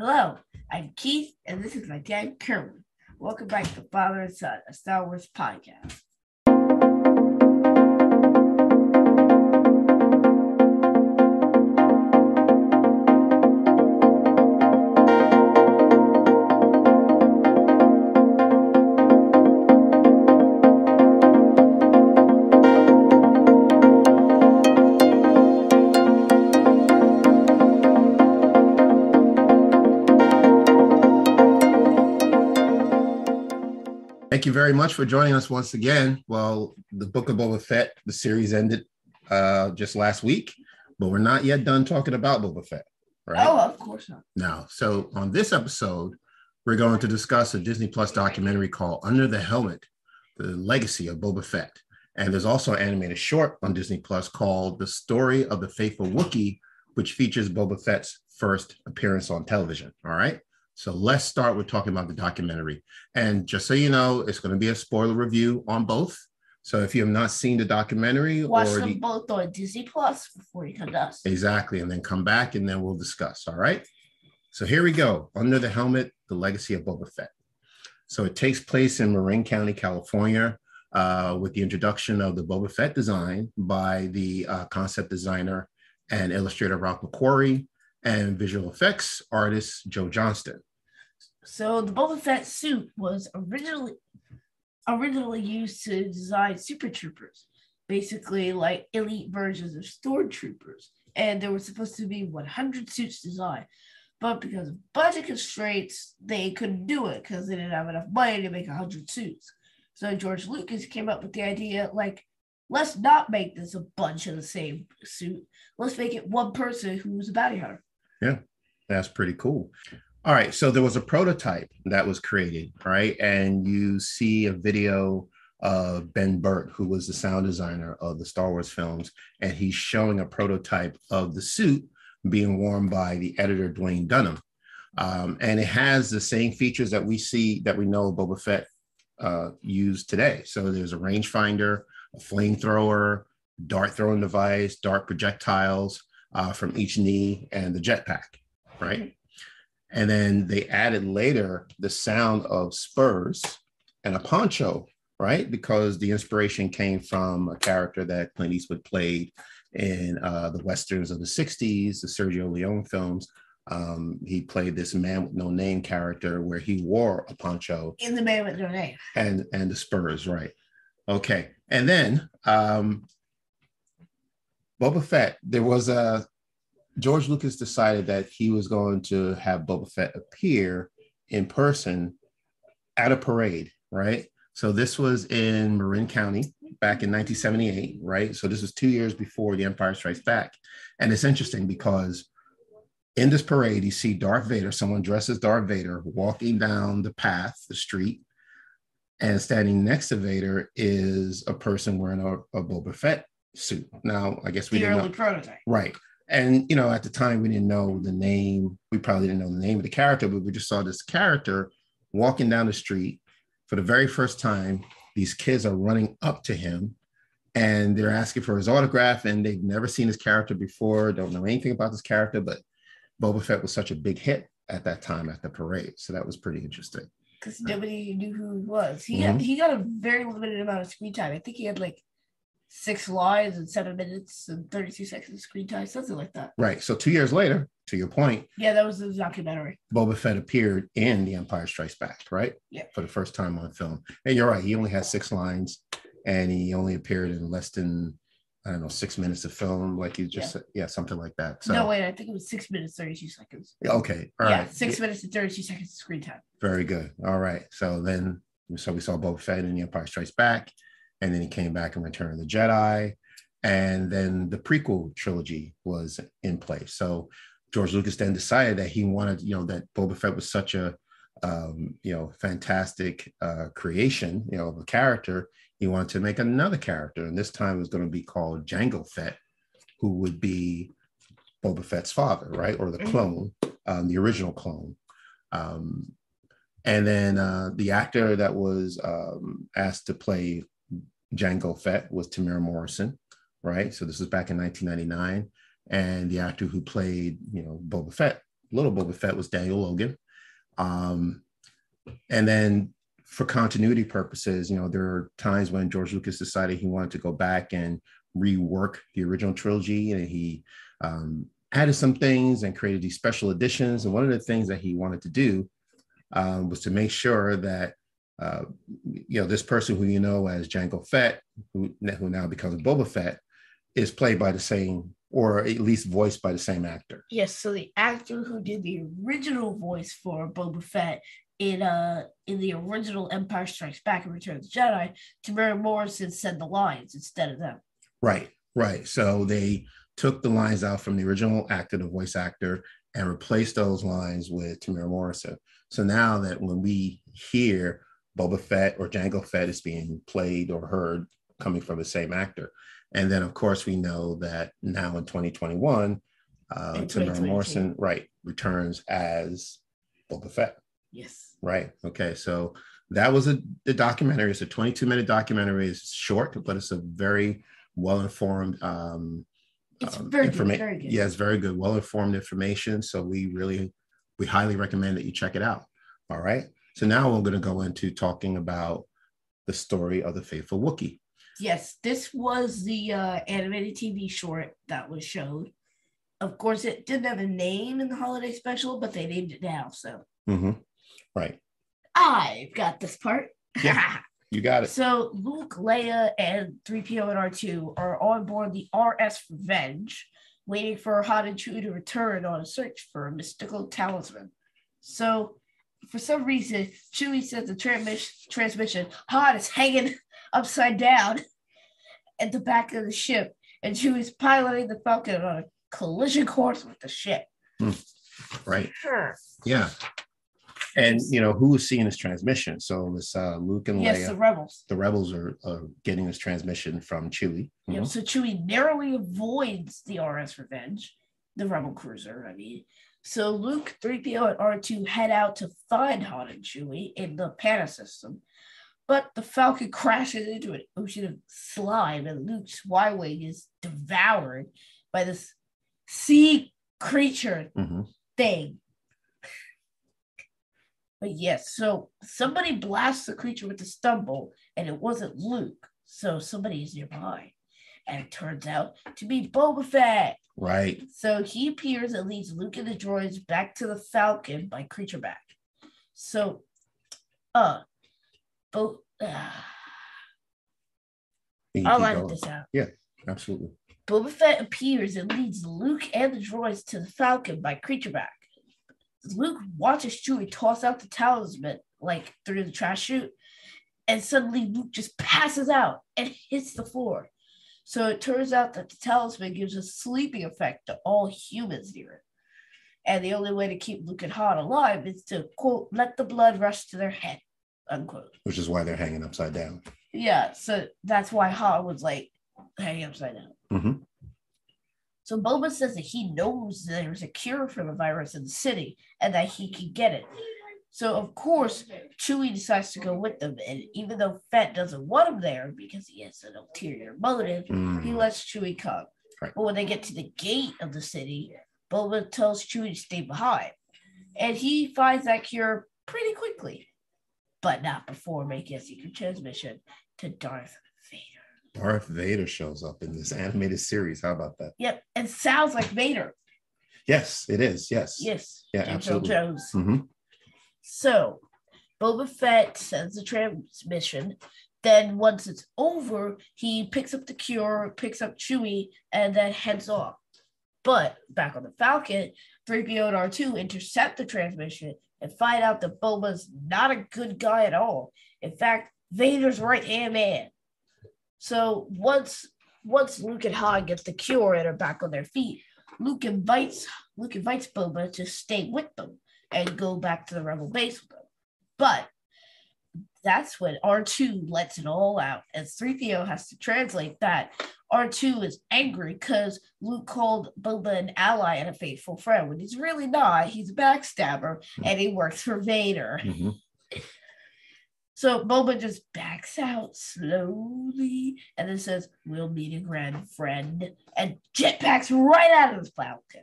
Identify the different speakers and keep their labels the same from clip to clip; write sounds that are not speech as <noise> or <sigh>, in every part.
Speaker 1: Hello, I'm Keith, and this is my dad, Kerwin. Welcome back to Father and Son, a Star Wars podcast.
Speaker 2: Thank you very much for joining us once again. Well, the Book of Boba Fett, the series ended uh, just last week, but we're not yet done talking about Boba Fett, right?
Speaker 1: Oh, of course not.
Speaker 2: No. So on this episode, we're going to discuss a Disney Plus documentary called Under the Helmet, the legacy of Boba Fett. And there's also an animated short on Disney Plus called The Story of the Faithful Wookiee, which features Boba Fett's first appearance on television. All right. So let's start with talking about the documentary. And just so you know, it's going to be a spoiler review on both. So if you have not seen the documentary
Speaker 1: Watch
Speaker 2: or
Speaker 1: them
Speaker 2: the,
Speaker 1: both on Disney Plus before you come to us.
Speaker 2: exactly, and then come back and then we'll discuss. All right. So here we go. Under the helmet, the legacy of Boba Fett. So it takes place in Marin County, California, uh, with the introduction of the Boba Fett design by the uh, concept designer and illustrator Ralph McQuarrie and visual effects artist Joe Johnston.
Speaker 1: So the Boba Fett suit was originally originally used to design super troopers, basically like elite versions of stormtroopers. And there were supposed to be 100 suits designed. But because of budget constraints, they couldn't do it because they didn't have enough money to make 100 suits. So George Lucas came up with the idea like, let's not make this a bunch of the same suit. Let's make it one person who's a bounty hunter.
Speaker 2: Yeah, that's pretty cool. All right. So there was a prototype that was created, right? And you see a video of Ben Burtt, who was the sound designer of the Star Wars films, and he's showing a prototype of the suit being worn by the editor Duwayne Dunham. Um, and it has the same features that we see that we know Boba Fett uh, used today. So there's a rangefinder, a flamethrower, dart throwing device, dart projectiles uh, from each knee, and the jetpack, right? And then they added later the sound of spurs and a poncho, right? Because the inspiration came from a character that Clint Eastwood played in uh, the westerns of the 60s, the Sergio Leone films. Um, he played this man with no name character where he wore a poncho
Speaker 1: In the man with no name.
Speaker 2: and and the Spurs, right? Okay, and then um, Boba Fett. There was a George Lucas decided that he was going to have Boba Fett appear in person at a parade, right? So this was in Marin County back in 1978, right? So this was two years before The Empire Strikes Back, and it's interesting because in this parade you see Darth Vader, someone dressed as Darth Vader, walking down the path, the street, and standing next to Vader is a person wearing a, a Boba Fett suit. Now, I guess we
Speaker 1: The
Speaker 2: didn't
Speaker 1: early
Speaker 2: know.
Speaker 1: prototype.
Speaker 2: Right. And you know, at the time we didn't know the name. We probably didn't know the name of the character, but we just saw this character walking down the street for the very first time. These kids are running up to him and they're asking for his autograph, and they've never seen his character before, don't know anything about this character, but Boba Fett was such a big hit at that time at the parade. So that was pretty interesting.
Speaker 1: because nobody knew who he was. He
Speaker 2: Mhm.
Speaker 1: got, he got a very limited amount of screen time. I think he had like six lines and seven minutes and 32 seconds of screen time, something like that.
Speaker 2: Right. So two years later, to your point,
Speaker 1: Yeah, that was the documentary.
Speaker 2: Boba Fett appeared in The Empire Strikes Back, right?
Speaker 1: Yeah.
Speaker 2: For the first time on film. And you're right, he only has six lines and he only appeared in less than, I don't know, six minutes of film. Like you just said, yeah, something like that. So,
Speaker 1: no, wait, I think it was six minutes, 32 seconds.
Speaker 2: okay. all right,
Speaker 1: yeah, six minutes and 32 seconds of screen time.
Speaker 2: Very good. All right. So then, so we saw Boba Fett in The Empire Strikes Back, and then he came back in Return of the Jedi. And then the prequel trilogy was in place. So George Lucas then decided that he wanted, you know, that Boba Fett was such a, um, you know, fantastic uh, creation, you know, of a character. He wanted to make another character, and this time it was going to be called Jango Fett, who would be Boba Fett's father, right, or the
Speaker 1: Mhm.
Speaker 2: clone, um, the original clone. Um, and then uh, the actor that was um, asked to play Jango Fett was Temuera Morrison, right? So this was back in 1999, and the actor who played, you know, Boba Fett little Boba Fett was Daniel Logan. Um, and then for continuity purposes, you know, there are times when George Lucas decided he wanted to go back and rework the original trilogy, and he um, added some things and created these special editions. And one of the things that he wanted to do um, was to make sure that uh, you know this person who you know as Jango Fett, who, who now becomes Boba Fett, is played by the same or at least voiced by the same actor.
Speaker 1: Yes, so the actor who did the original voice for Boba Fett in uh in the original Empire Strikes Back and Return of the Jedi, Temuera Morrison said the lines instead of them.
Speaker 2: Right, right. So they took the lines out from the original actor, the voice actor, and replaced those lines with Temuera Morrison. So now that when we hear Boba Fett or Jango Fett is being played or heard coming from the same actor. And then, of course, we know that now in 2021, uh, Temuera Morrison, right, returns as Boba Fett.
Speaker 1: Yes.
Speaker 2: Right. Okay. So that was a the documentary. It's a 22 minute documentary. It's short, but it's a very well informed. Um,
Speaker 1: it's um, very, informa- good, very good.
Speaker 2: Yeah, it's very good, well informed information. So we really, we highly recommend that you check it out. All right. So now we're going to go into talking about the story of the faithful Wookiee.
Speaker 1: Yes, this was the uh, animated TV short that was showed. Of course, it didn't have a name in the holiday special, but they named it now. So,
Speaker 2: mm-hmm. right.
Speaker 1: I've got this part.
Speaker 2: Yeah, <laughs> you got it.
Speaker 1: So Luke, Leia, and 3PO and R2 are on board the RS Revenge, waiting for Han and Chewie to return on a search for a mystical talisman. So for some reason, Chewie says the transmission transmission Han is hanging upside down at the back of the ship, and Chewie's piloting the Falcon on a collision course with the ship.
Speaker 2: Hmm. Right. Yeah. And you know who is seeing this transmission? So it's uh, Luke and
Speaker 1: yes,
Speaker 2: Leia.
Speaker 1: the rebels.
Speaker 2: The rebels are, are getting this transmission from Chewie.
Speaker 1: Mm-hmm. Yeah, so Chewie narrowly avoids the RS Revenge, the rebel cruiser. I mean, so Luke, 3PO, and R2 head out to find Han and Chewie in the Panna system. But the Falcon <laughs> crashes into an ocean of slime, and Luke's Y Wing is devoured by this sea creature
Speaker 2: mm-hmm.
Speaker 1: thing. But yes, so somebody blasts the creature with a stumble, and it wasn't Luke. So somebody is nearby. And it turns out to be Boba Fett.
Speaker 2: Right.
Speaker 1: So he appears and leads Luke and the droids back to the Falcon by creature back. So, uh, both. Uh, I'll edit this out.
Speaker 2: Yeah, absolutely.
Speaker 1: Boba Fett appears and leads Luke and the droids to the Falcon by creature back. Luke watches Chewie toss out the talisman like through the trash chute, and suddenly Luke just passes out and hits the floor. So it turns out that the talisman gives a sleeping effect to all humans near it. And the only way to keep Luke and Han alive is to, quote, let the blood rush to their head, unquote.
Speaker 2: Which is why they're hanging upside down.
Speaker 1: Yeah, so that's why Han was like hanging upside down.
Speaker 2: Mm-hmm.
Speaker 1: So Boba says that he knows there's a cure for the virus in the city and that he can get it. So of course, Chewie decides to go with them, and even though Fett doesn't want him there because he has an ulterior motive,
Speaker 2: mm.
Speaker 1: he lets Chewie come.
Speaker 2: Right.
Speaker 1: But when they get to the gate of the city, Boba tells Chewie to stay behind, and he finds that cure pretty quickly, but not before making a secret transmission to Darth Vader.
Speaker 2: Darth Vader shows up in this animated series. How about that?
Speaker 1: Yep, it sounds like Vader.
Speaker 2: Yes, it is. Yes.
Speaker 1: Yes.
Speaker 2: Yeah,
Speaker 1: James
Speaker 2: absolutely.
Speaker 1: Jones.
Speaker 2: Mm-hmm.
Speaker 1: So Boba Fett sends the transmission. Then once it's over, he picks up the cure, picks up Chewie, and then heads off. But back on the Falcon, 3PO and R2 intercept the transmission and find out that Boba's not a good guy at all. In fact, Vader's right hand man. So once once Luke and Han get the cure and are back on their feet, Luke invites Luke invites Boba to stay with them and go back to the rebel base with them. But that's when R2 lets it all out, and 3PO has to translate that. R2 is angry because Luke called Boba an ally and a faithful friend when he's really not. He's a backstabber and he works for Vader.
Speaker 2: Mm-hmm.
Speaker 1: So Boba just backs out slowly and then says, We'll meet a grand friend, and jetpacks right out of the Falcon.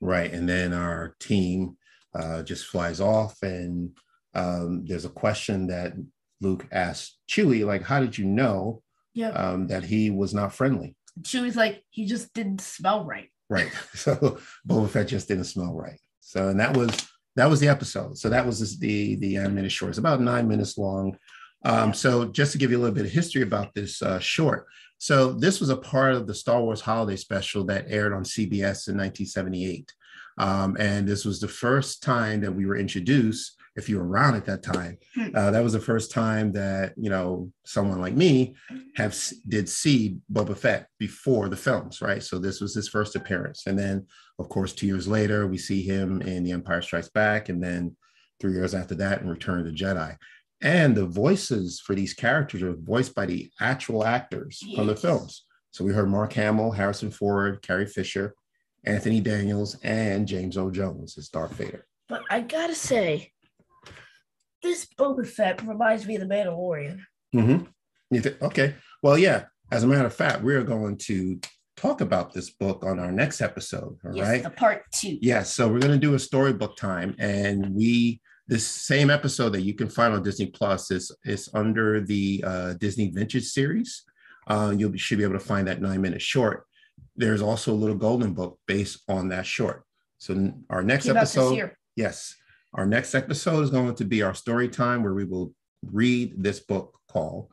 Speaker 2: Right. And then our team uh, just flies off, and um, there's a question that Luke asked Chewie, like, how did you know
Speaker 1: Yeah.
Speaker 2: um, that he was not friendly?
Speaker 1: Chewie's like, he just didn't smell right.
Speaker 2: Right. <laughs> So Boba Fett just didn't smell right. So and that was that was the episode. So that was the the animated short. It's about nine minutes long. Um, so just to give you a little bit of history about this uh, short. So this was a part of the Star Wars Holiday Special that aired on CBS in 1978. Um, and this was the first time that we were introduced, if you were around at that time,
Speaker 1: Hmm.
Speaker 2: uh, that was the first time that, you know, someone like me have did see Boba Fett before the films, right? So this was his first appearance. And then, of course, two years later, we see him in The Empire Strikes Back. And then three years after that, in Return of the Jedi. And the voices for these characters are voiced by the actual actors from the films. So we heard Mark Hamill, Harrison Ford, Carrie Fisher, Anthony Daniels, and James Earl Jones as Darth Vader.
Speaker 1: But I gotta say, this Boba Fett reminds me of the Mandalorian.
Speaker 2: Mm-hmm. Thi- okay. Well, yeah. As a matter of fact, we are going to talk about this book on our next episode. All right.
Speaker 1: yes, the part two.
Speaker 2: Yes. So we're going to do a storybook time, and we this same episode that you can find on Disney Plus is is under the uh, Disney Vintage series. Uh, you should be able to find that nine minute short. There's also a little golden book based on that short. So our next episode, yes, our next episode is going to be our story time where we will read this book called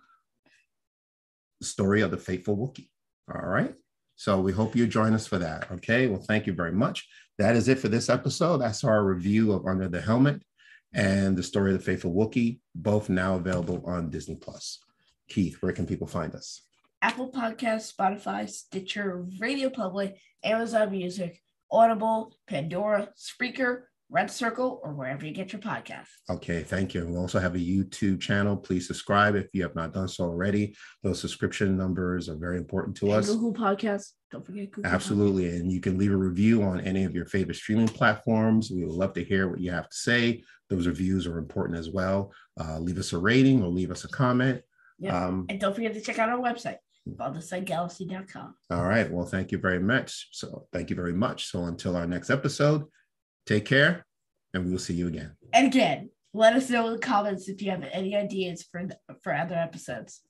Speaker 2: "The Story of the Faithful Wookiee." All right. So we hope you join us for that. Okay. Well, thank you very much. That is it for this episode. That's our review of Under the Helmet and The Story of the Faithful Wookiee, both now available on Disney Plus. Keith, where can people find us?
Speaker 1: Apple Podcasts, Spotify, Stitcher, Radio Public, Amazon Music, Audible, Pandora, Spreaker, Red Circle, or wherever you get your podcasts.
Speaker 2: Okay, thank you. We also have a YouTube channel. Please subscribe if you have not done so already. Those subscription numbers are very important to
Speaker 1: And
Speaker 2: us.
Speaker 1: Google Podcasts. Don't forget Google.
Speaker 2: Absolutely. And you can leave a review on any of your favorite streaming platforms. We would love to hear what you have to say. Those reviews are important as well. Uh, leave us a rating or leave us a comment.
Speaker 1: Yeah.
Speaker 2: Um,
Speaker 1: And don't forget to check out our website, FalthesideGalaxy.com.
Speaker 2: all right. Well, thank you very much. So, thank you very much. So, until our next episode, take care and we will see you again.
Speaker 1: And again, let us know in the comments if you have any ideas for for other episodes.